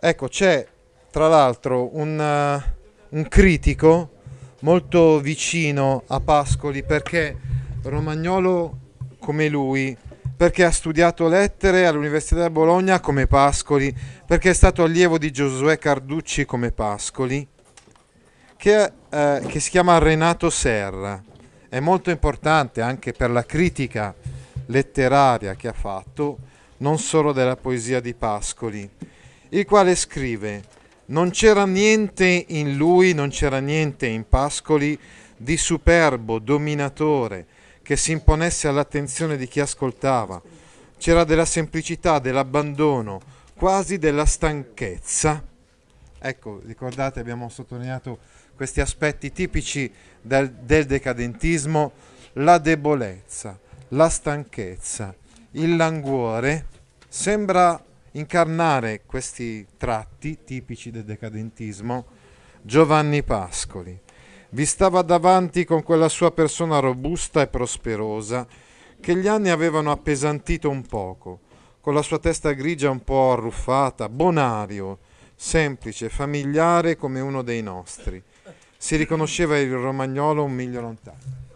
Ecco, c'è tra l'altro un, uh, un critico molto vicino a Pascoli perché romagnolo come lui, perché ha studiato lettere all'Università di Bologna come Pascoli, perché è stato allievo di Giosuè Carducci come Pascoli, che, eh, che si chiama Renato Serra. È molto importante anche per la critica letteraria che ha fatto, non solo della poesia di Pascoli il quale scrive non c'era niente in lui, non c'era niente in Pascoli di superbo, dominatore, che si imponesse all'attenzione di chi ascoltava. C'era della semplicità, dell'abbandono, quasi della stanchezza. Ecco, ricordate, abbiamo sottolineato questi aspetti tipici del, del decadentismo, la debolezza, la stanchezza, il languore. Sembra incarnare questi tratti tipici del decadentismo Giovanni Pascoli. Vi stava davanti con quella sua persona robusta e prosperosa che gli anni avevano appesantito un poco, con la sua testa grigia un po' arruffata, bonario, semplice, familiare come uno dei nostri. Si riconosceva il romagnolo un miglio lontano.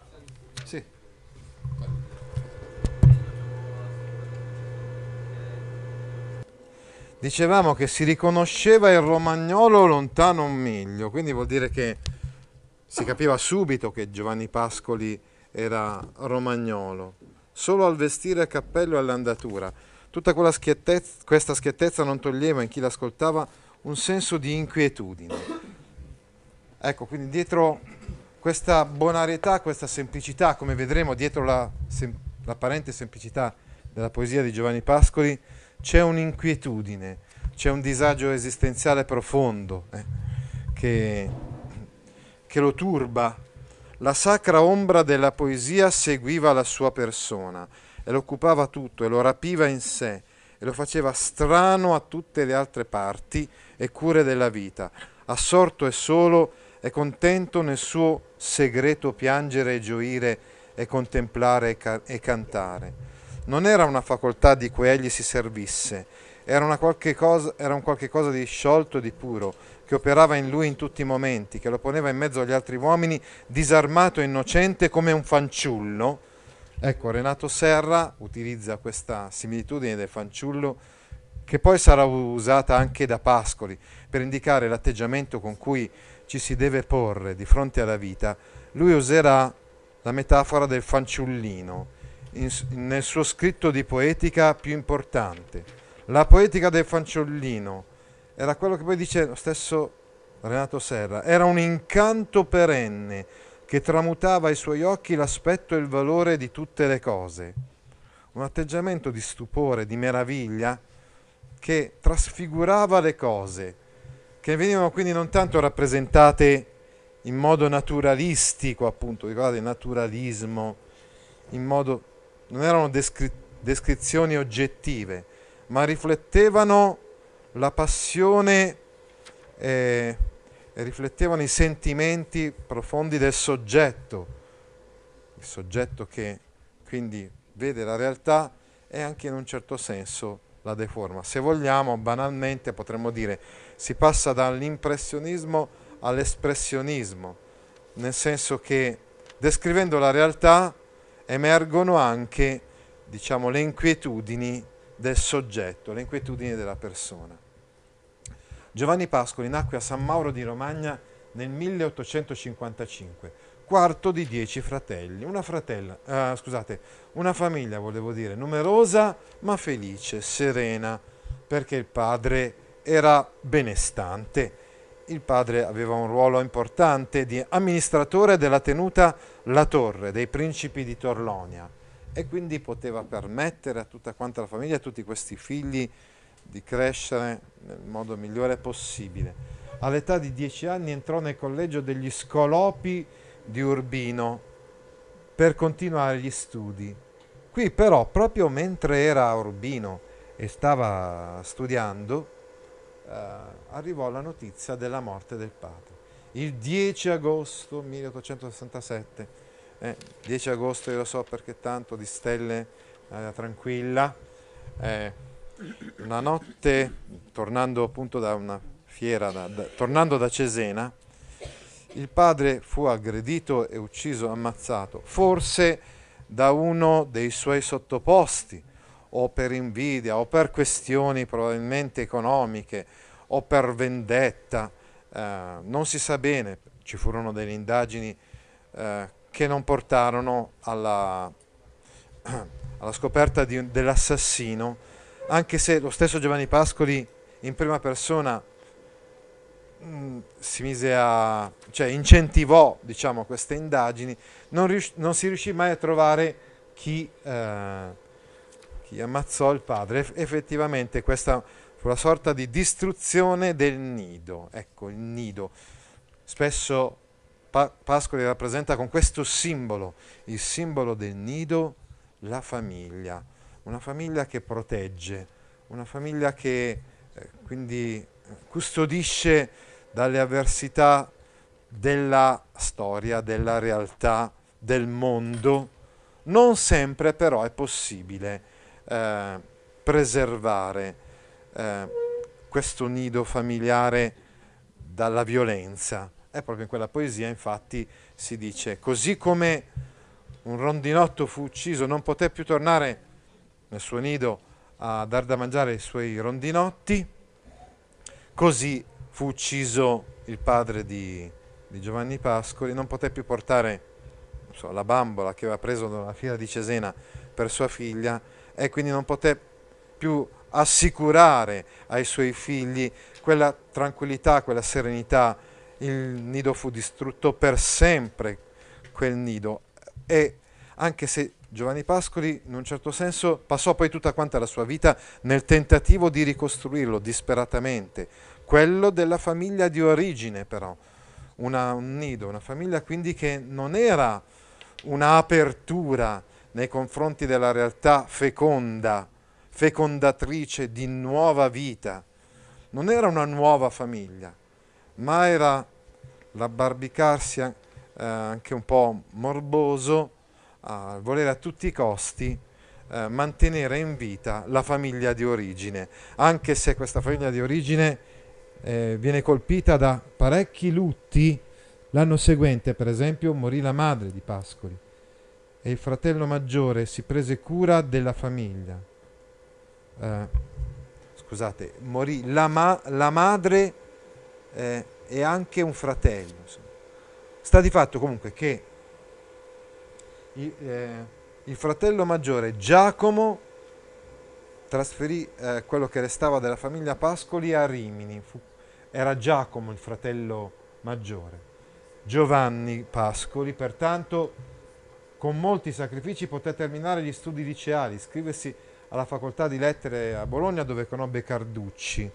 Dicevamo che si riconosceva il romagnolo lontano un miglio, quindi vuol dire che si capiva subito che Giovanni Pascoli era romagnolo, solo al vestire cappello e all'andatura. Tutta schiettezza, questa schiettezza non toglieva in chi l'ascoltava un senso di inquietudine. Ecco, quindi dietro questa bonarietà, questa semplicità, come vedremo dietro la, sem- l'apparente semplicità della poesia di Giovanni Pascoli, c'è un'inquietudine, c'è un disagio esistenziale profondo eh, che, che lo turba. La sacra ombra della poesia seguiva la sua persona e lo occupava tutto e lo rapiva in sé e lo faceva strano a tutte le altre parti e cure della vita, assorto e solo e contento nel suo segreto piangere e gioire e contemplare e, ca- e cantare non era una facoltà di cui egli si servisse, era, una qualche cosa, era un qualche cosa di sciolto e di puro, che operava in lui in tutti i momenti, che lo poneva in mezzo agli altri uomini, disarmato e innocente come un fanciullo. Ecco, Renato Serra utilizza questa similitudine del fanciullo che poi sarà usata anche da Pascoli per indicare l'atteggiamento con cui ci si deve porre di fronte alla vita. Lui userà la metafora del fanciullino in, nel suo scritto di poetica più importante. La poetica del fanciullino era quello che poi dice lo stesso Renato Serra, era un incanto perenne che tramutava ai suoi occhi l'aspetto e il valore di tutte le cose. Un atteggiamento di stupore, di meraviglia, che trasfigurava le cose, che venivano quindi non tanto rappresentate in modo naturalistico, appunto, ricordate, naturalismo, in modo non erano descri- descrizioni oggettive, ma riflettevano la passione eh, riflettevano i sentimenti profondi del soggetto, il soggetto che quindi vede la realtà e anche in un certo senso la deforma. Se vogliamo, banalmente potremmo dire, si passa dall'impressionismo all'espressionismo, nel senso che descrivendo la realtà emergono anche diciamo, le inquietudini del soggetto, le inquietudini della persona. Giovanni Pascoli nacque a San Mauro di Romagna nel 1855, quarto di dieci fratelli, una, fratella, eh, scusate, una famiglia, volevo dire, numerosa ma felice, serena, perché il padre era benestante il padre aveva un ruolo importante di amministratore della tenuta La Torre dei principi di Torlonia e quindi poteva permettere a tutta quanta la famiglia, a tutti questi figli, di crescere nel modo migliore possibile. All'età di dieci anni entrò nel collegio degli Scolopi di Urbino per continuare gli studi. Qui però, proprio mentre era a Urbino e stava studiando, arrivò la notizia della morte del padre. Il 10 agosto 1867, eh, 10 agosto io lo so perché tanto di stelle, eh, tranquilla, eh, una notte, tornando appunto da una fiera, da, da, tornando da Cesena, il padre fu aggredito e ucciso, ammazzato, forse da uno dei suoi sottoposti, o per invidia, o per questioni probabilmente economiche, o per vendetta, eh, non si sa bene, ci furono delle indagini eh, che non portarono alla, alla scoperta di, dell'assassino, anche se lo stesso Giovanni Pascoli in prima persona mm, si mise a, cioè incentivò diciamo, queste indagini, non, rius- non, si riuscì mai a trovare chi, eh, chi ammazzò il padre. Eff- effettivamente questa fu la sorta di distruzione del nido, ecco il nido. Spesso pa- Pascoli rappresenta con questo simbolo, il simbolo del nido, la famiglia una famiglia che protegge, una famiglia che eh, quindi custodisce dalle avversità della storia, della realtà, del mondo. Non sempre però è possibile eh, preservare eh, questo nido familiare dalla violenza. È proprio in quella poesia infatti si dice, così come un rondinotto fu ucciso, non poté più tornare nel suo nido a dar da mangiare ai suoi rondinotti. Così fu ucciso il padre di, di Giovanni Pascoli, non poté più portare so, la bambola che aveva preso dalla fiera di Cesena per sua figlia e quindi non poté più assicurare ai suoi figli quella tranquillità, quella serenità. Il nido fu distrutto per sempre, quel nido. E anche se Giovanni Pascoli in un certo senso passò poi tutta quanta la sua vita nel tentativo di ricostruirlo disperatamente, quello della famiglia di origine però, una, un nido, una famiglia quindi che non era un'apertura nei confronti della realtà feconda, fecondatrice di nuova vita, non era una nuova famiglia, ma era l'abbarbicarsi eh, anche un po' morboso a volere a tutti i costi eh, mantenere in vita la famiglia di origine, anche se questa famiglia di origine eh, viene colpita da parecchi lutti. L'anno seguente, per esempio, morì la madre di Pascoli e il fratello maggiore si prese cura della famiglia. Eh, scusate, morì la, ma- la madre eh, e anche un fratello. Sta di fatto comunque che il, eh, il fratello maggiore Giacomo trasferì eh, quello che restava della famiglia Pascoli a Rimini. Fu, era Giacomo il fratello maggiore. Giovanni Pascoli, pertanto, con molti sacrifici poté terminare gli studi liceali, iscriversi alla facoltà di lettere a Bologna dove conobbe Carducci,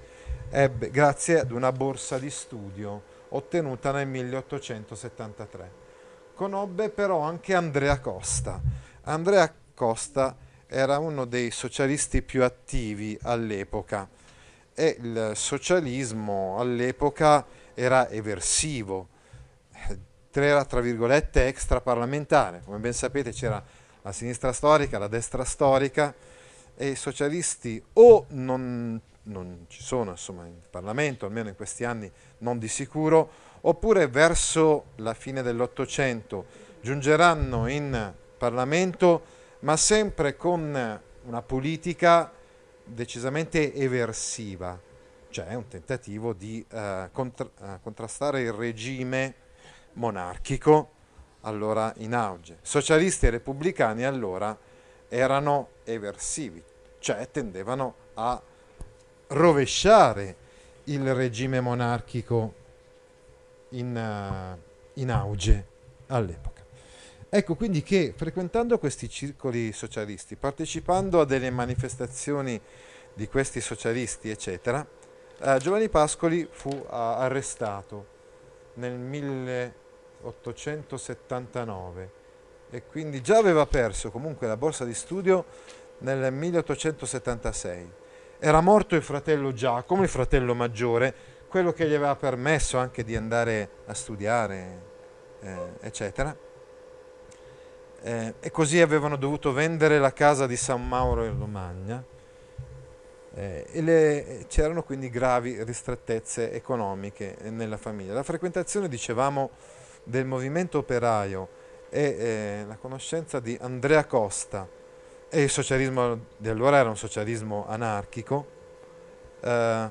ebbe, grazie ad una borsa di studio ottenuta nel 1873 conobbe però anche Andrea Costa. Andrea Costa era uno dei socialisti più attivi all'epoca e il socialismo all'epoca era eversivo, era tra virgolette extraparlamentare. Come ben sapete c'era la sinistra storica, la destra storica e i socialisti o non, non ci sono insomma, in Parlamento, almeno in questi anni non di sicuro, oppure verso la fine dell'Ottocento giungeranno in Parlamento, ma sempre con una politica decisamente eversiva, cioè un tentativo di eh, contra- eh, contrastare il regime monarchico allora in auge. Socialisti e repubblicani allora erano eversivi, cioè tendevano a rovesciare il regime monarchico in, uh, in auge all'epoca. Ecco quindi che frequentando questi circoli socialisti, partecipando a delle manifestazioni di questi socialisti, eccetera, eh, Giovanni Pascoli fu uh, arrestato nel 1879 e quindi già aveva perso comunque la borsa di studio nel 1876. Era morto il fratello Giacomo, il fratello maggiore, quello che gli aveva permesso anche di andare a studiare, eh, eccetera. Eh, e così avevano dovuto vendere la casa di San Mauro in Romagna eh, le, c'erano quindi gravi ristrettezze economiche nella famiglia. La frequentazione, dicevamo, del movimento operaio e eh, la conoscenza di Andrea Costa e il socialismo di allora era un socialismo anarchico eh,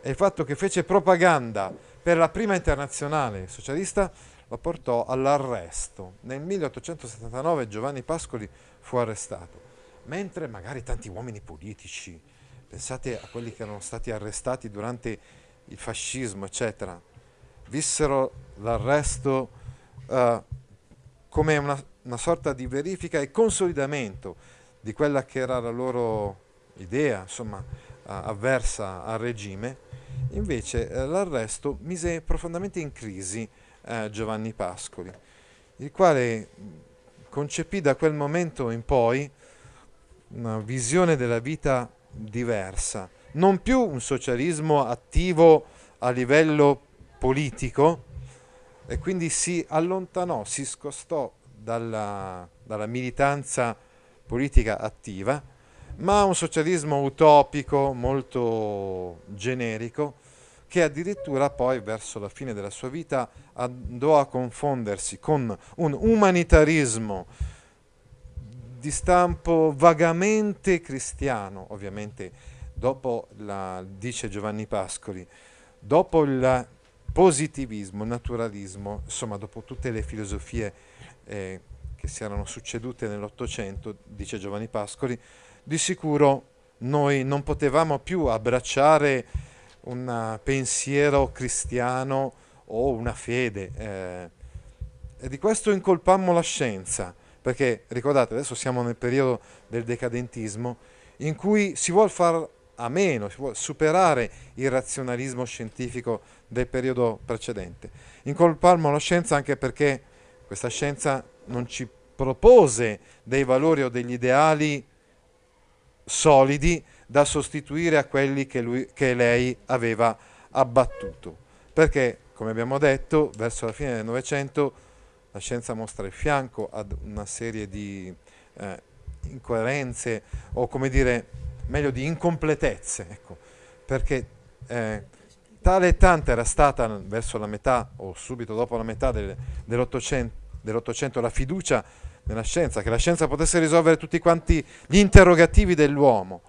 e il fatto che fece propaganda per la prima internazionale socialista lo portò all'arresto. Nel 1879 Giovanni Pascoli fu arrestato, mentre magari tanti uomini politici, pensate a quelli che erano stati arrestati durante il fascismo, eccetera, vissero l'arresto uh, come una, una sorta di verifica e consolidamento di quella che era la loro idea, insomma, avversa al regime, invece uh, l'arresto mise profondamente in crisi Giovanni Pascoli, il quale concepì da quel momento in poi una visione della vita diversa, non più un socialismo attivo a livello politico e quindi si allontanò, si scostò dalla, dalla militanza politica attiva, ma un socialismo utopico molto generico che addirittura poi verso la fine della sua vita andò a confondersi con un umanitarismo di stampo vagamente cristiano, ovviamente dopo la, dice Giovanni Pascoli, dopo il positivismo, il naturalismo, insomma dopo tutte le filosofie eh, che si erano succedute nell'Ottocento, dice Giovanni Pascoli, di sicuro noi non potevamo più abbracciare un pensiero cristiano o una fede. Eh, e di questo incolpammo la scienza perché ricordate, adesso siamo nel periodo del decadentismo in cui si vuole far a meno, si vuole superare il razionalismo scientifico del periodo precedente. Incolpammo la scienza anche perché questa scienza non ci propose dei valori o degli ideali solidi da sostituire a quelli che, lui, che lei aveva abbattuto. Perché, come abbiamo detto, verso la fine del Novecento la scienza mostra il fianco ad una serie di eh, incoerenze o come dire, meglio di incompletezze, ecco, perché eh, tale e tanta era stata verso la metà o subito dopo la metà del, dell'Ottocento, dell'Ottocento la fiducia nella scienza, che la scienza potesse risolvere tutti quanti gli interrogativi dell'uomo.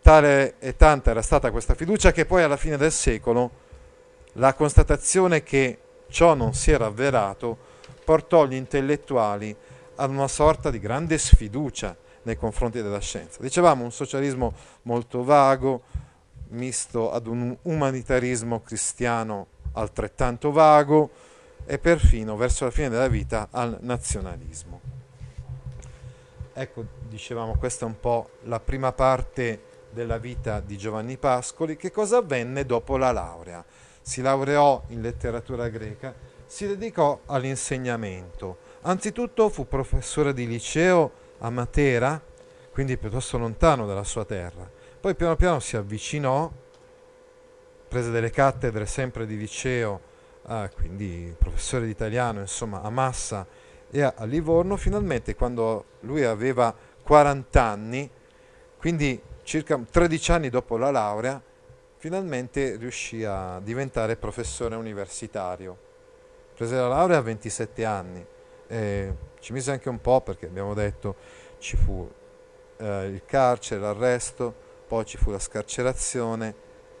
Tale e tanta era stata questa fiducia che poi alla fine del secolo la constatazione che ciò non si era avverato, portò gli intellettuali ad una sorta di grande sfiducia nei confronti della scienza. Dicevamo un socialismo molto vago, misto ad un umanitarismo cristiano altrettanto vago e perfino verso la fine della vita al nazionalismo. Ecco, dicevamo, questa è un po' la prima parte della vita di Giovanni Pascoli. Che cosa avvenne dopo la laurea? Si laureò in letteratura greca, si dedicò all'insegnamento. Anzitutto fu professore di liceo a Matera, quindi piuttosto lontano dalla sua terra. Poi piano piano si avvicinò, prese delle cattedre sempre di liceo, eh, quindi professore di italiano, insomma, a Massa e a, a Livorno. Finalmente, quando lui aveva 40 anni, quindi circa 13 anni dopo la laurea, finalmente riuscì a diventare professore universitario. Prese la laurea a 27 anni, e ci mise anche un po' perché abbiamo detto ci fu eh, il carcere, l'arresto, poi ci fu la scarcerazione,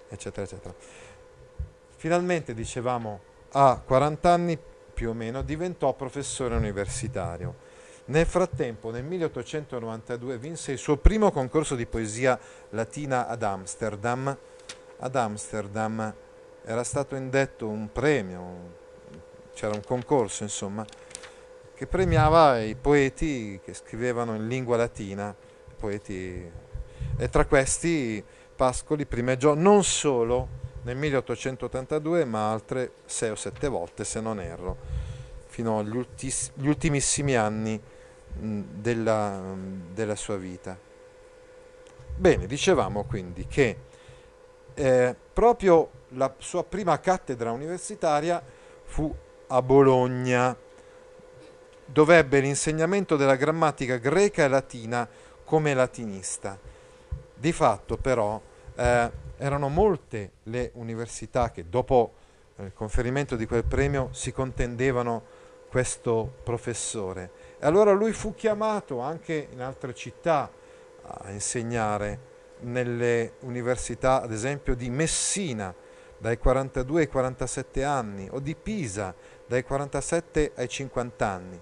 eccetera, eccetera. Finalmente, dicevamo, a 40 anni più o meno diventò professore universitario. Nel frattempo, nel 1892, vinse il suo primo concorso di poesia latina ad Amsterdam, ad Amsterdam era stato indetto un premio, c'era un concorso insomma, che premiava i poeti che scrivevano in lingua latina, poeti, e tra questi Pascoli primeggiò non solo nel 1882, ma altre sei o sette volte, se non erro, fino agli ultis- ultimissimi anni della, della, sua vita. Bene, dicevamo quindi che eh, proprio la sua prima cattedra universitaria fu a Bologna, dove ebbe l'insegnamento della grammatica greca e latina come latinista. Di fatto però eh, erano molte le università che dopo il conferimento di quel premio si contendevano questo professore. E allora lui fu chiamato anche in altre città a insegnare nelle università, ad esempio di Messina, dai 42 ai 47 anni, o di Pisa, dai 47 ai 50 anni.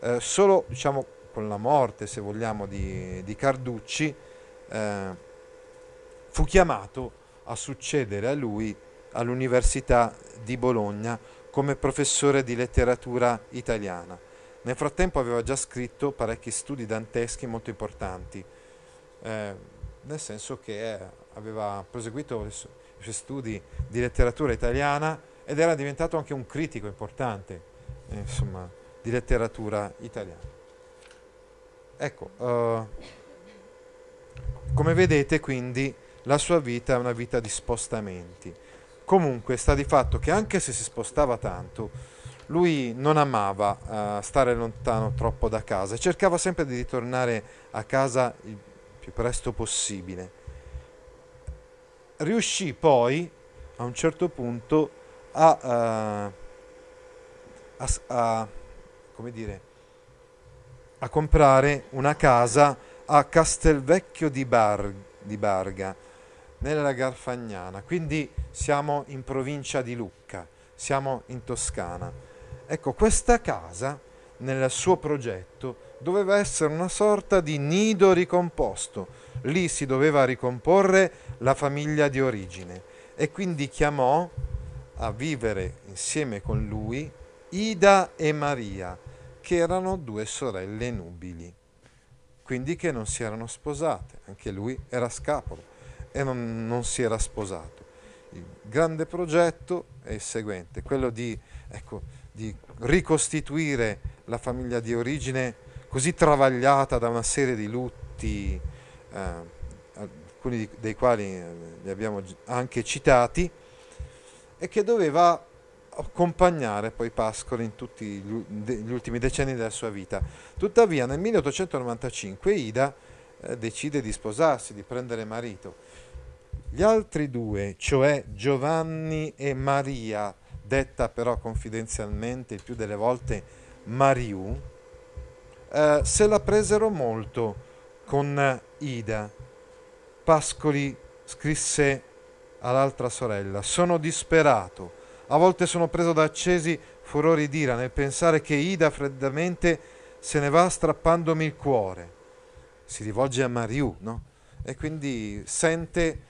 Eh, solo diciamo, con la morte, se vogliamo, di, di Carducci, eh, fu chiamato a succedere a lui all'Università di Bologna come professore di letteratura italiana. Nel frattempo aveva già scritto parecchi studi danteschi molto importanti, eh, nel senso che aveva proseguito i suoi studi di letteratura italiana ed era diventato anche un critico importante insomma, di letteratura italiana. Ecco, uh, come vedete quindi la sua vita è una vita di spostamenti. Comunque sta di fatto che anche se si spostava tanto, lui non amava uh, stare lontano troppo da casa e cercava sempre di ritornare a casa il più presto possibile. Riuscì poi a un certo punto a, uh, a, a, come dire, a comprare una casa a Castelvecchio di, Bar, di Barga, nella Garfagnana, quindi siamo in provincia di Lucca, siamo in Toscana. Ecco, questa casa nel suo progetto doveva essere una sorta di nido ricomposto, lì si doveva ricomporre la famiglia di origine e quindi chiamò a vivere insieme con lui Ida e Maria, che erano due sorelle nubili, quindi che non si erano sposate, anche lui era scapolo e non, non si era sposato. Il grande progetto è il seguente, quello di, ecco, di ricostituire la famiglia di origine così travagliata da una serie di lutti, eh, alcuni dei quali eh, li abbiamo anche citati, e che doveva accompagnare poi Pascoli in tutti gli ultimi decenni della sua vita. Tuttavia nel 1895 Ida eh, decide di sposarsi, di prendere marito gli altri due, cioè Giovanni e Maria, detta però confidenzialmente il più delle volte Mariù, eh, se la presero molto con Ida. Pascoli scrisse all'altra sorella, sono disperato, a volte sono preso da accesi furori d'ira nel pensare che Ida freddamente se ne va strappandomi il cuore. Si rivolge a Mariù, no? E quindi sente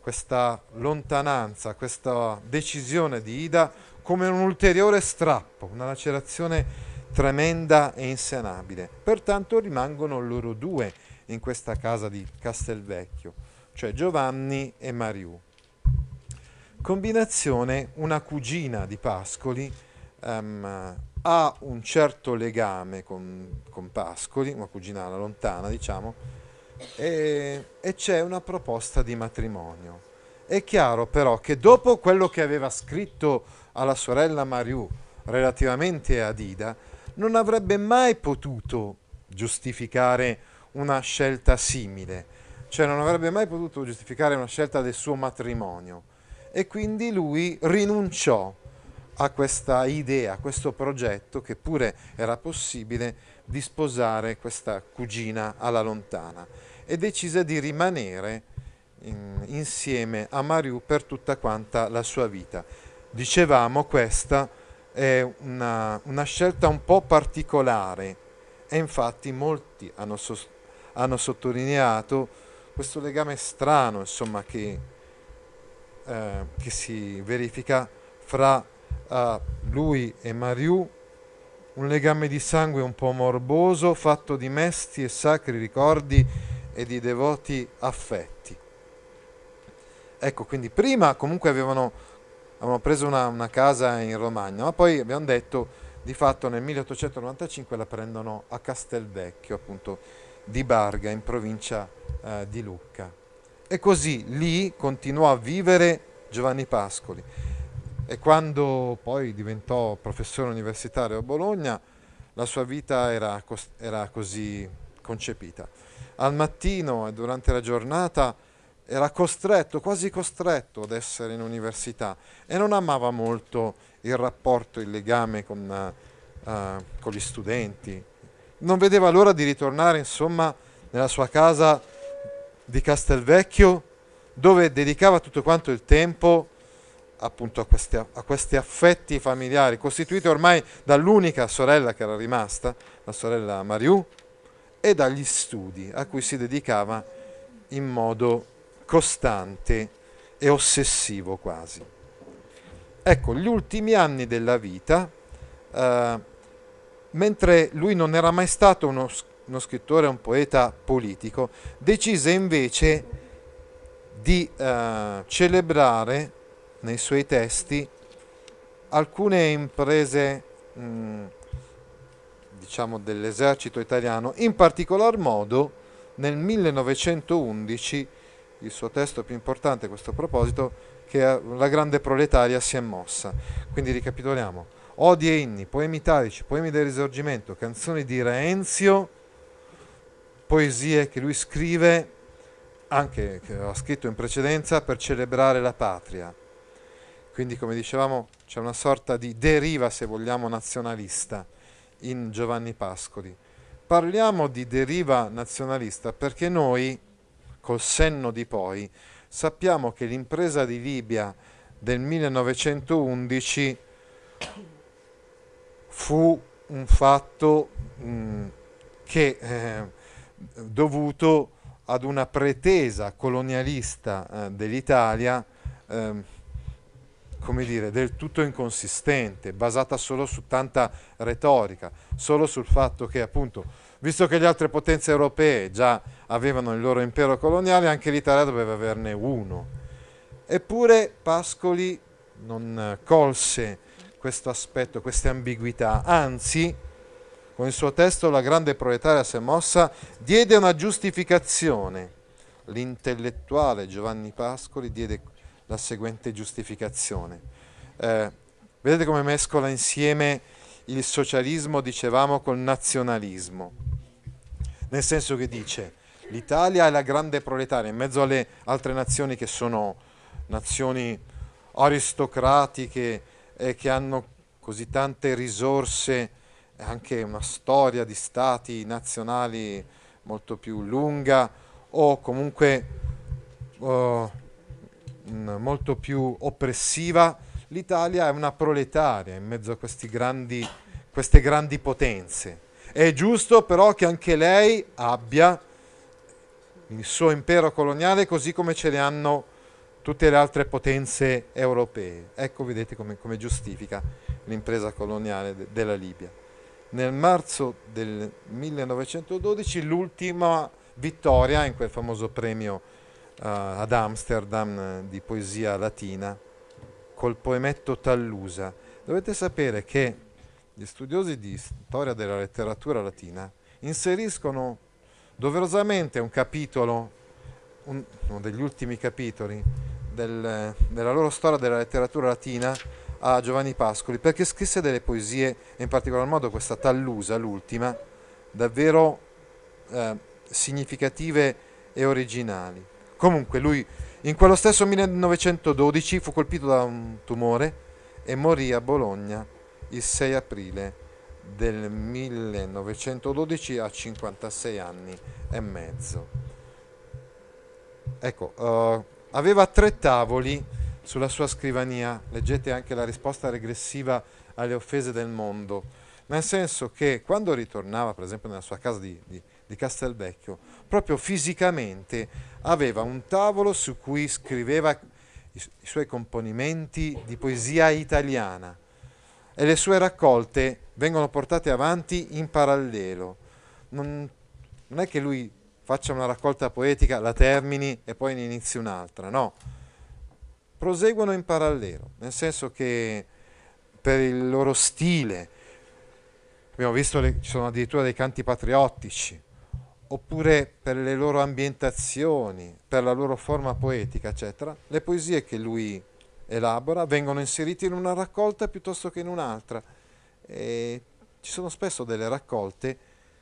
questa lontananza, questa decisione di Ida come un ulteriore strappo, una lacerazione tremenda e insanabile. Pertanto rimangono loro due in questa casa di Castelvecchio, cioè Giovanni e Mariù. Combinazione, una cugina di Pascoli um, ha un certo legame con, con Pascoli, una cugina lontana diciamo, e, e c'è una proposta di matrimonio. È chiaro però che dopo quello che aveva scritto alla sorella Mariù relativamente ad Ida, non avrebbe mai potuto giustificare una scelta simile, cioè non avrebbe mai potuto giustificare una scelta del suo matrimonio e quindi lui rinunciò a questa idea, a questo progetto che pure era possibile di sposare questa cugina alla lontana e decise di rimanere in, insieme a Mariù per tutta quanta la sua vita. Dicevamo questa è una, una scelta un po' particolare e infatti molti hanno, so, hanno sottolineato questo legame strano insomma, che, eh, che si verifica fra uh, lui e Mariù un legame di sangue un po' morboso, fatto di mesti e sacri ricordi e di devoti affetti. Ecco, quindi prima comunque avevano, avevano preso una, una casa in Romagna, ma poi abbiamo detto di fatto nel 1895 la prendono a Castelvecchio, appunto di Barga, in provincia eh, di Lucca. E così lì continuò a vivere Giovanni Pascoli. E quando poi diventò professore universitario a Bologna, la sua vita era, era così concepita. Al mattino e durante la giornata era costretto, quasi costretto ad essere in università e non amava molto il rapporto, il legame con, uh, con gli studenti. Non vedeva l'ora di ritornare, insomma, nella sua casa di Castelvecchio, dove dedicava tutto quanto il tempo appunto a questi, a questi, affetti familiari, costituiti ormai dall'unica sorella che era rimasta, la sorella Mariù, e dagli studi a cui si dedicava in modo costante e ossessivo quasi. Ecco, gli ultimi anni della vita, eh, mentre lui non era mai stato uno, uno scrittore, un poeta politico, decise invece di eh, celebrare nei suoi testi alcune imprese mh, diciamo dell'esercito italiano, in particolar modo nel 1911 il suo testo più importante a questo proposito che la grande proletaria si è mossa. Quindi ricapitoliamo. Odi e inni, poemi italici, poemi del risorgimento, canzoni di Reenzio, poesie che lui scrive, anche che ha scritto in precedenza, per celebrare la patria. Quindi, come dicevamo, c'è una sorta di deriva, se vogliamo, nazionalista in Giovanni Pascoli. Parliamo di deriva nazionalista perché noi, col senno di poi, sappiamo che l'impresa di Libia del 1911 fu un fatto mh, mm, che eh, dovuto ad una pretesa colonialista eh, dell'Italia eh, come dire, del tutto inconsistente, basata solo su tanta retorica, solo sul fatto che appunto visto che le altre potenze europee già avevano il loro impero coloniale, anche l'Italia doveva averne uno. Eppure Pascoli non colse questo aspetto, queste ambiguità, anzi, con il suo testo La grande proletaria si è mossa, diede una giustificazione. L'intellettuale Giovanni Pascoli diede la seguente giustificazione. Eh, vedete come mescola insieme il socialismo, dicevamo, col nazionalismo. Nel senso che dice l'Italia è la grande proletaria in mezzo alle altre nazioni che sono nazioni aristocratiche e che hanno così tante risorse e anche una storia di stati nazionali molto più lunga o comunque uh, molto più oppressiva, l'Italia è una proletaria in mezzo a grandi, queste grandi potenze è giusto però che anche lei abbia il suo impero coloniale così come ce le hanno tutte le altre potenze europee. Ecco, vedete come, come giustifica l'impresa coloniale de, della Libia. Nel marzo del 1912 l'ultima vittoria in quel famoso premio uh, ad Amsterdam uh, di poesia latina col poemetto Tallusa. Dovete sapere che gli studiosi di storia della letteratura latina inseriscono doverosamente un capitolo, un, uno degli ultimi capitoli del, della loro storia della letteratura latina a Giovanni Pascoli, perché scrisse delle poesie, in particolar modo questa Tallusa, l'ultima, davvero eh, significative e originali. Comunque lui in quello stesso 1912 fu colpito da un tumore e morì a Bologna il 6 aprile del 1912 a 56 anni e mezzo. Ecco, uh, aveva tre tavoli sulla sua scrivania, leggete anche la risposta regressiva alle offese del mondo, nel senso che quando ritornava, per esempio, nella sua casa di, di, di Castelvecchio, proprio fisicamente aveva un tavolo su cui scriveva i, i suoi componimenti di poesia italiana e le sue raccolte vengono portate avanti in parallelo. Non, non è che lui faccia una raccolta poetica, la termini e poi ne inizi un'altra, no. Proseguono in parallelo, nel senso che per il loro stile, abbiamo visto che ci sono addirittura dei canti patriottici, oppure per le loro ambientazioni, per la loro forma poetica, eccetera, le poesie che lui elabora vengono inserite in una raccolta piuttosto che in un'altra. E ci sono spesso delle raccolte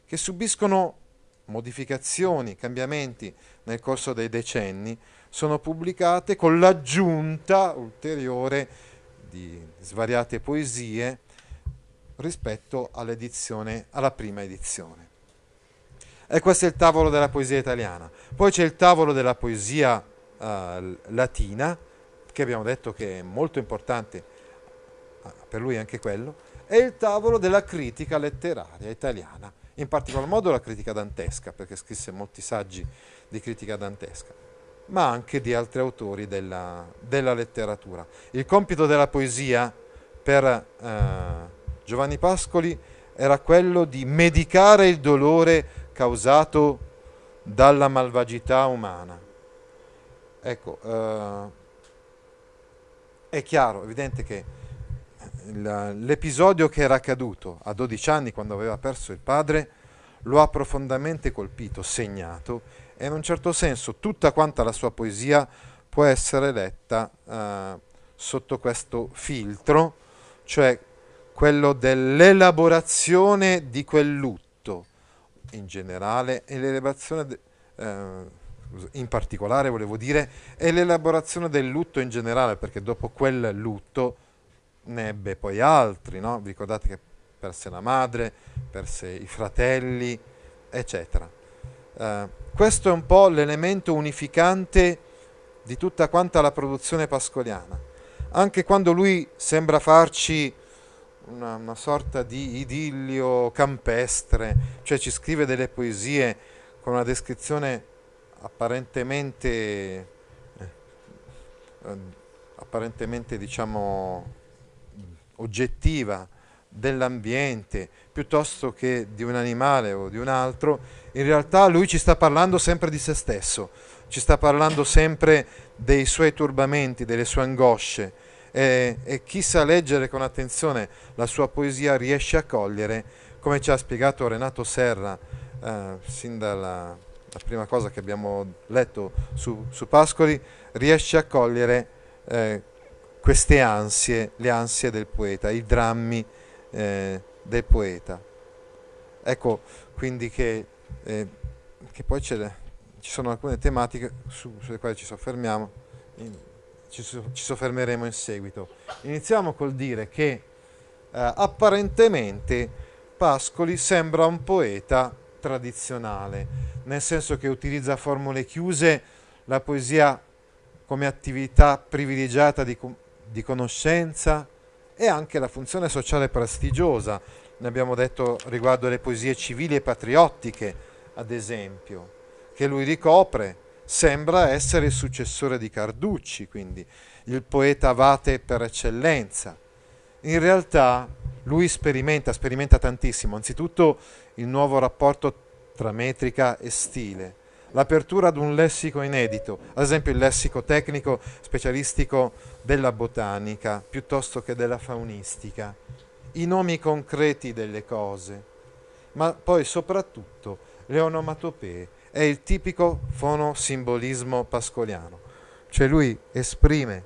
che subiscono modificazioni, cambiamenti nel corso dei decenni, sono pubblicate con l'aggiunta ulteriore di svariate poesie rispetto alla prima edizione. E questo è il tavolo della poesia italiana. Poi c'è il tavolo della poesia eh, latina, che abbiamo detto che è molto importante, ah, per lui anche quello, e il tavolo della critica letteraria italiana, in particolar modo la critica dantesca, perché scrisse molti saggi di critica dantesca, ma anche di altri autori della, della letteratura. Il compito della poesia per eh, Giovanni Pascoli era quello di medicare il dolore causato dalla malvagità umana. Ecco, eh, è chiaro, evidente che l'episodio che era accaduto a 12 anni quando aveva perso il padre lo ha profondamente colpito, segnato e in un certo senso tutta quanta la sua poesia può essere letta eh, sotto questo filtro, cioè quello dell'elaborazione di quel lutto in generale e l'elaborazione de, eh, in particolare volevo dire e l'elaborazione del lutto in generale perché dopo quel lutto ne ebbe poi altri, no? vi ricordate che perse la madre, perse i fratelli, eccetera. Eh, questo è un po' l'elemento unificante di tutta quanta la produzione pascoliana. Anche quando lui sembra farci una, una sorta di idillio campestre, cioè ci scrive delle poesie con una descrizione apparentemente, eh, apparentemente diciamo oggettiva dell'ambiente piuttosto che di un animale o di un altro, in realtà lui ci sta parlando sempre di se stesso, ci sta parlando sempre dei suoi turbamenti, delle sue angosce e, e chi sa leggere con attenzione la sua poesia riesce a cogliere, come ci ha spiegato Renato Serra eh, sin dalla prima cosa che abbiamo letto su, su Pascoli, riesce a cogliere eh, queste ansie, le ansie del poeta, i drammi eh, del poeta. Ecco quindi che, eh, che poi ci sono alcune tematiche su, sulle quali ci soffermiamo, in, ci, ci, soffermeremo in seguito. Iniziamo col dire che eh, apparentemente Pascoli sembra un poeta tradizionale, nel senso che utilizza formule chiuse, la poesia come attività privilegiata di, di conoscenza e anche la funzione sociale prestigiosa. Ne abbiamo detto riguardo le poesie civili e patriottiche, ad esempio, che lui ricopre. Sembra essere il successore di Carducci, quindi il poeta avate per eccellenza. In realtà lui sperimenta, sperimenta tantissimo, anzitutto il nuovo rapporto tra metrica e stile, l'apertura ad un lessico inedito, ad esempio il lessico tecnico specialistico della botanica piuttosto che della faunistica, i nomi concreti delle cose, ma poi soprattutto le onomatopee è il tipico fonosimbolismo pascoliano, cioè lui esprime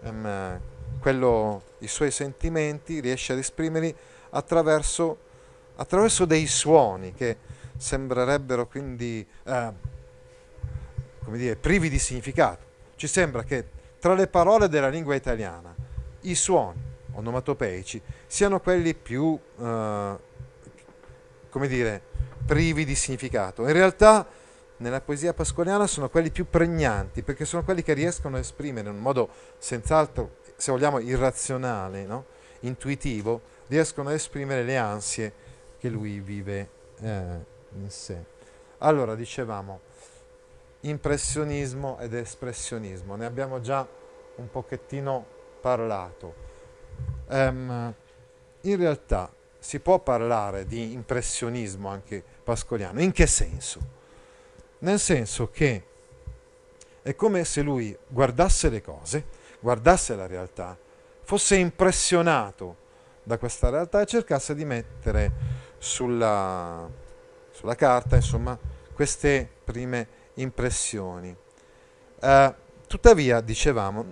um, quello, i suoi sentimenti, riesce ad esprimerli attraverso, attraverso dei suoni che sembrerebbero quindi eh, come dire, privi di significato. Ci sembra che tra le parole della lingua italiana i suoni onomatopeici siano quelli più, eh, come dire, privi di significato. In realtà nella poesia pascoliana sono quelli più pregnanti, perché sono quelli che riescono a esprimere in un modo senz'altro, se vogliamo, irrazionale, no? intuitivo, riescono a esprimere le ansie che lui vive eh, in sé. Allora, dicevamo, impressionismo ed espressionismo. Ne abbiamo già un pochettino parlato. Um, in realtà, si può parlare di impressionismo anche pascoliano. In che senso? Nel senso che è come se lui guardasse le cose, guardasse la realtà, fosse impressionato da questa realtà e cercasse di mettere sulla, sulla carta, insomma, queste prime impressioni. Uh, tuttavia, dicevamo,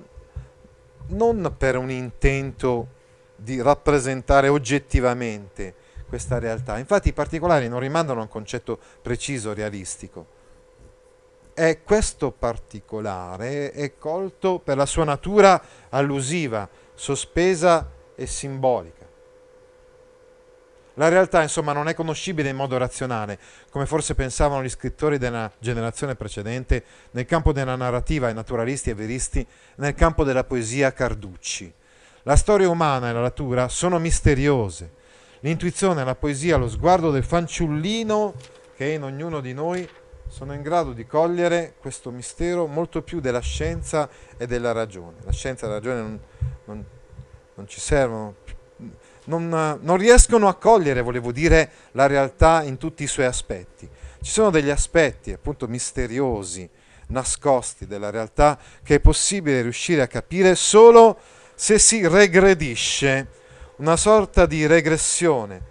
non per un intento di rappresentare oggettivamente questa realtà. Infatti i particolari non rimandano a un concetto preciso, realistico. E questo particolare è colto per la sua natura allusiva, sospesa e simbolica. La realtà, insomma, non è conoscibile in modo razionale, come forse pensavano gli scrittori della generazione precedente, nel campo della narrativa, i naturalisti e veristi, nel campo della poesia Carducci. La storia umana e la natura sono misteriose. L'intuizione, la poesia, lo sguardo del fanciullino che è in ognuno di noi sono in grado di cogliere questo mistero molto più della scienza e della ragione. La scienza e la ragione non, non, non ci servono non, non riescono a cogliere, volevo dire, la realtà in tutti i suoi aspetti. Ci sono degli aspetti appunto misteriosi, nascosti della realtà che è possibile riuscire a capire solo se si regredisce, una sorta di regressione,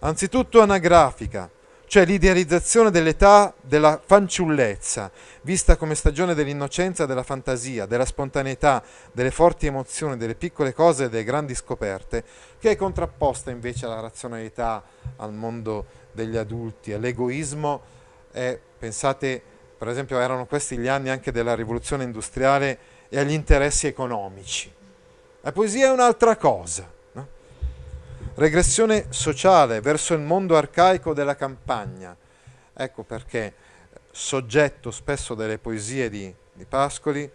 anzitutto anagrafica, cioè l'idealizzazione dell'età della fanciullezza, vista come stagione dell'innocenza, della fantasia, della spontaneità, delle forti emozioni, delle piccole cose e delle grandi scoperte, che è contrapposta invece alla razionalità, al mondo degli adulti, all'egoismo. E pensate, per esempio, erano questi gli anni anche della rivoluzione industriale e agli interessi economici. La poesia è un'altra cosa Regressione sociale verso il mondo arcaico della campagna. Ecco perché soggetto spesso delle poesie di, di Pascoli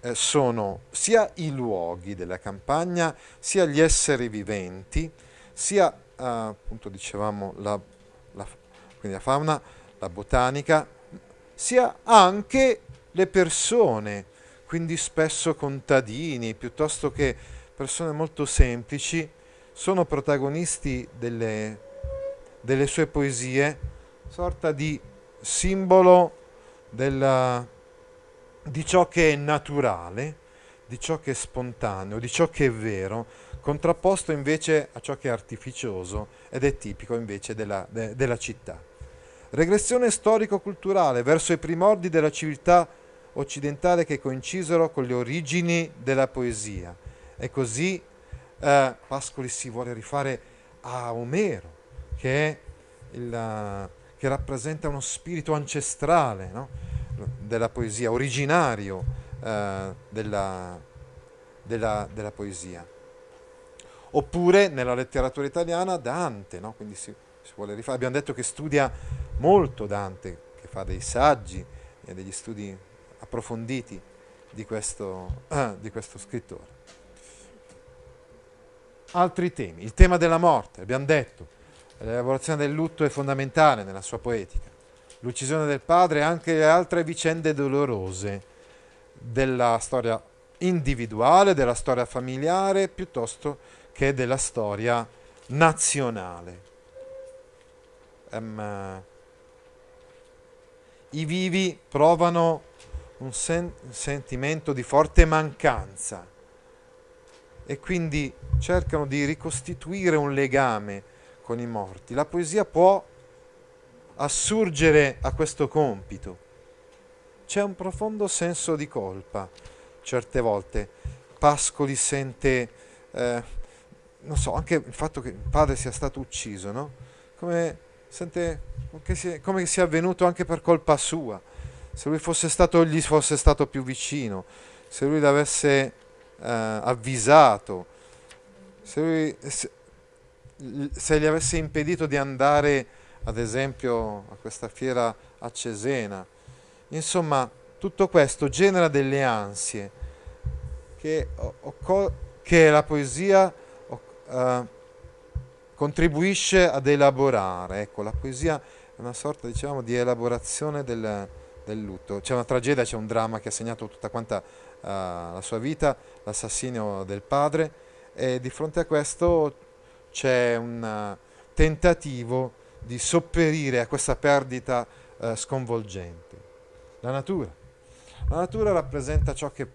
eh, sono sia i luoghi della campagna, sia gli esseri viventi, sia eh, appunto dicevamo la, la, la fauna, la botanica, sia anche le persone, quindi spesso contadini, piuttosto che persone molto semplici sono protagonisti delle, delle sue poesie, sorta di simbolo della, di ciò che è naturale, di ciò che è spontaneo, di ciò che è vero, contrapposto invece a ciò che è artificioso ed è tipico invece della, de, della città. Regressione storico-culturale verso i primordi della civiltà occidentale che coincisero con le origini della poesia e così eh, Pascoli si vuole rifare a Omero, che, il, che rappresenta uno spirito ancestrale no? della poesia, originario eh, della, della, della, poesia. Oppure nella letteratura italiana Dante, no? quindi si, si vuole rifare. Abbiamo detto che studia molto Dante, che fa dei saggi e degli studi approfonditi di questo, eh, di questo scrittore altri temi. Il tema della morte, abbiamo detto, l'elaborazione del lutto è fondamentale nella sua poetica. L'uccisione del padre e anche le altre vicende dolorose della storia individuale, della storia familiare, piuttosto che della storia nazionale. Um, I vivi provano un, sen- un sentimento di forte mancanza e quindi cercano di ricostituire un legame con i morti. La poesia può assurgere a questo compito. C'è un profondo senso di colpa certe volte. Pascoli sente, eh, non so, anche il fatto che il padre sia stato ucciso, no? Come sente che sia, come sia avvenuto anche per colpa sua. Se lui fosse stato, gli fosse stato più vicino, se lui l'avesse avvisato, se, lui, se, se, gli avesse impedito di andare ad esempio a questa fiera a Cesena. Insomma, tutto questo genera delle ansie che, che la poesia uh, contribuisce ad elaborare. Ecco, la poesia è una sorta diciamo, di elaborazione del, del lutto. C'è una tragedia, c'è un dramma che ha segnato tutta quanta uh, la sua vita, l'assassinio del padre e di fronte a questo c'è un uh, tentativo di sopperire a questa perdita uh, sconvolgente. La natura. La natura rappresenta ciò che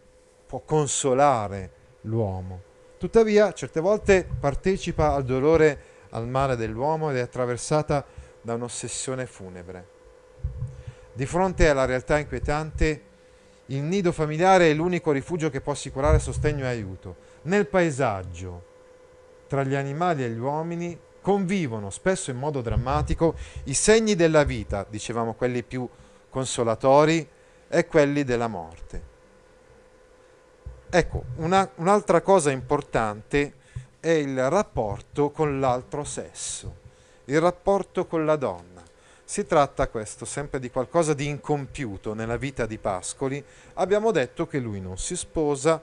può consolare l'uomo. Tuttavia, certe volte partecipa al dolore, al male dell'uomo ed è attraversata da un'ossessione funebre. Di fronte alla realtà inquietante, il nido familiare è l'unico rifugio che può assicurare sostegno e aiuto. Nel paesaggio, tra gli animali e gli uomini, convivono spesso in modo drammatico i segni della vita, dicevamo quelli più consolatori, e quelli della morte. Ecco, una, un'altra cosa importante è il rapporto con l'altro sesso, il rapporto con la donna. Si tratta questo sempre di qualcosa di incompiuto nella vita di Pascoli. Abbiamo detto che lui non si sposa,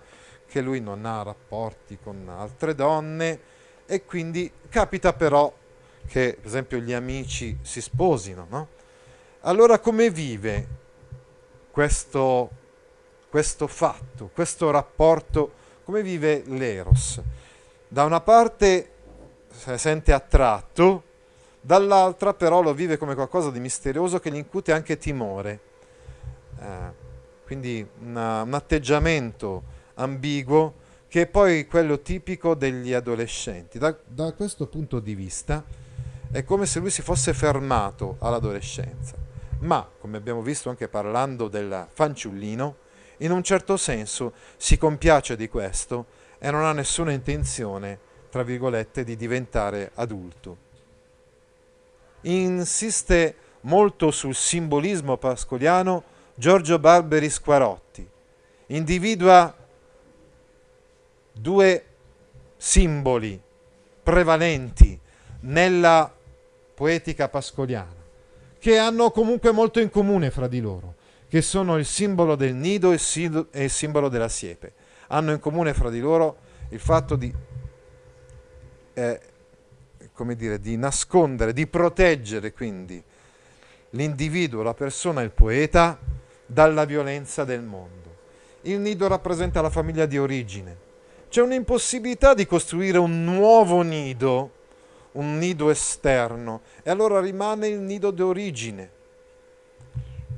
che lui non ha rapporti con altre donne e quindi capita però che per esempio gli amici si sposino, no? Allora come vive questo, questo fatto, questo rapporto, come vive l'Eros? Da una parte si sente attratto, dall'altra però lo vive come qualcosa di misterioso che gli incute anche timore. Eh, quindi una, un atteggiamento ambiguo che è poi quello tipico degli adolescenti. Da, da questo punto di vista è come se lui si fosse fermato all'adolescenza, ma come abbiamo visto anche parlando del fanciullino, in un certo senso si compiace di questo e non ha nessuna intenzione, tra virgolette, di diventare adulto insiste molto sul simbolismo pascoliano Giorgio Barberi Squarotti. Individua due simboli prevalenti nella poetica pascoliana, che hanno comunque molto in comune fra di loro, che sono il simbolo del nido e il simbolo della siepe. Hanno in comune fra di loro il fatto di eh, come dire, di nascondere, di proteggere quindi l'individuo, la persona, il poeta dalla violenza del mondo. Il nido rappresenta la famiglia di origine. C'è un'impossibilità di costruire un nuovo nido, un nido esterno, e allora rimane il nido di origine.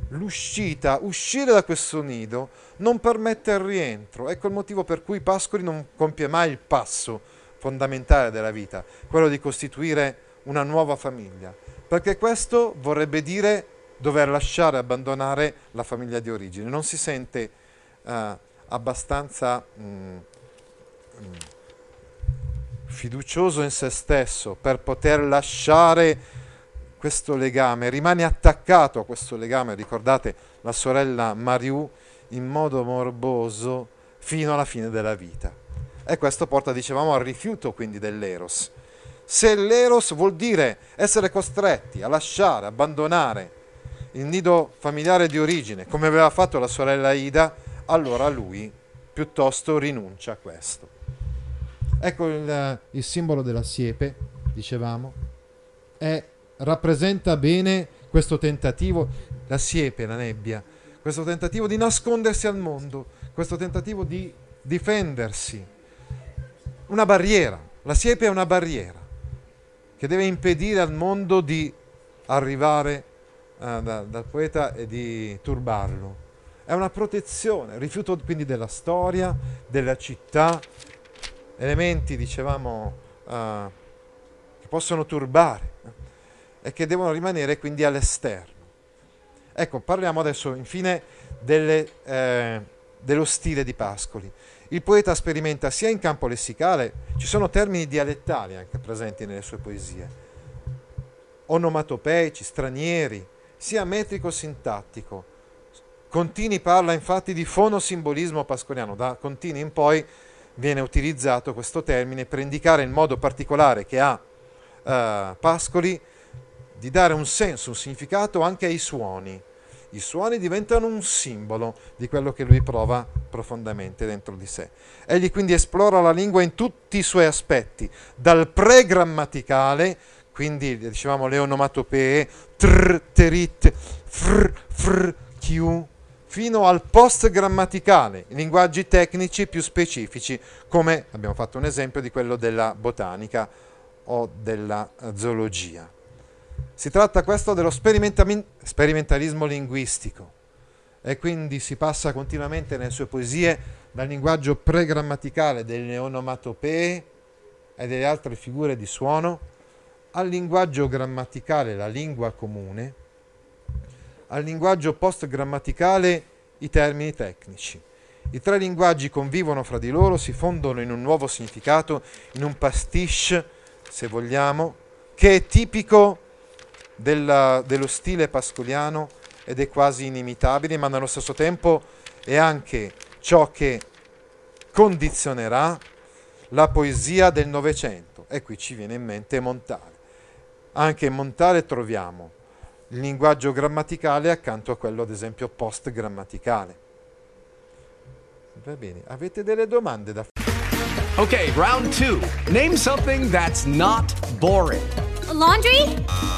L'uscita, uscire da questo nido, non permette il rientro. Ecco il motivo per cui Pascoli non compie mai il passo fondamentale della vita, quello di costituire una nuova famiglia, perché questo vorrebbe dire dover lasciare, abbandonare la famiglia di origine. Non si sente uh, abbastanza mm, mm, fiducioso in se stesso per poter lasciare questo legame, rimane attaccato a questo legame, ricordate la sorella Mariù, in modo morboso fino alla fine della vita. E questo porta, dicevamo, al rifiuto quindi dell'eros. Se l'eros vuol dire essere costretti a lasciare, abbandonare il nido familiare di origine, come aveva fatto la sorella Ida, allora lui piuttosto rinuncia a questo. Ecco il, il simbolo della siepe, dicevamo, è, rappresenta bene questo tentativo, la siepe, la nebbia, questo tentativo di nascondersi al mondo, questo tentativo di difendersi una barriera. La siepe è una barriera che deve impedire al mondo di arrivare uh, da, dal poeta e di turbarlo. È una protezione, rifiuto quindi della storia, della città, elementi, dicevamo, uh, che possono turbare eh, e che devono rimanere quindi all'esterno. Ecco, parliamo adesso infine delle, eh, dello stile di Pascoli. Il poeta sperimenta sia in campo lessicale, ci sono termini dialettali anche presenti nelle sue poesie, onomatopeici, stranieri, sia metrico-sintattico. Contini parla infatti di fonosimbolismo pascoliano, da Contini in poi viene utilizzato questo termine per indicare il modo particolare che ha eh, Pascoli di dare un senso, un significato anche ai suoni i suoni diventano un simbolo di quello che lui prova profondamente dentro di sé. Egli quindi esplora la lingua in tutti i suoi aspetti, dal pregrammaticale, quindi dicevamo le onomatopee, tr, terit, fr, fr, q, fino al post-grammaticale, linguaggi tecnici più specifici, come abbiamo fatto un esempio di quello della botanica o della zoologia. Si tratta questo dello sperimentalismo linguistico e quindi si passa continuamente nelle sue poesie dal linguaggio pregrammaticale delle onomatopee e delle altre figure di suono al linguaggio grammaticale, la lingua comune, al linguaggio post-grammaticale, i termini tecnici. I tre linguaggi convivono fra di loro, si fondono in un nuovo significato, in un pastiche, se vogliamo, che è tipico della, dello stile pascoliano ed è quasi inimitabile, ma nello stesso tempo è anche ciò che condizionerà la poesia del Novecento. E qui ci viene in mente Montale. Anche in Montale troviamo il linguaggio grammaticale accanto a quello, ad esempio, post-grammaticale. Va bene, avete delle domande da fare? Ok, round 2. Name something that's not boring. A laundry?